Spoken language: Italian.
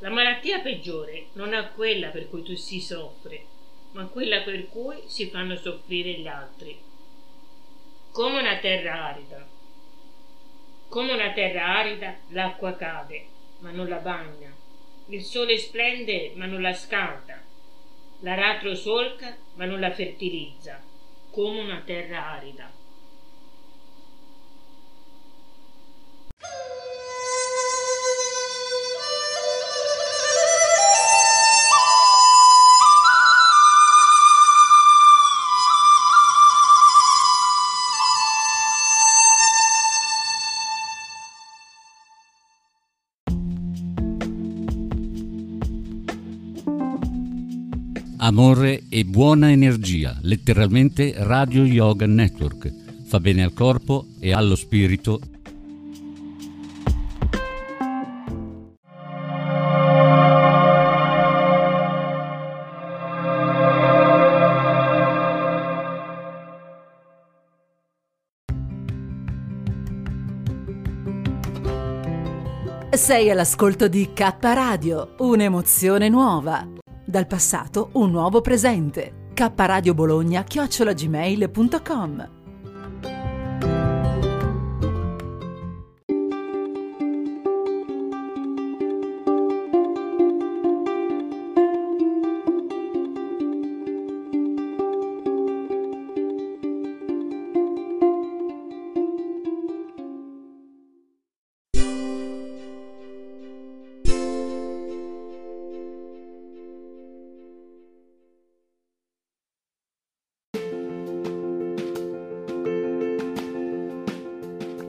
La malattia peggiore non è quella per cui tu si soffre, ma quella per cui si fanno soffrire gli altri. Come una terra arida. Come una terra arida, l'acqua cade, ma non la bagna. Il sole splende, ma non la scalda. L'aratro solca, ma non la fertilizza. Come una terra arida. Amore e buona energia, letteralmente Radio Yoga Network. Fa bene al corpo e allo spirito. Sei all'ascolto di K Radio, un'emozione nuova. Dal passato un nuovo presente. K Radio Bologna chiocciolagmail.com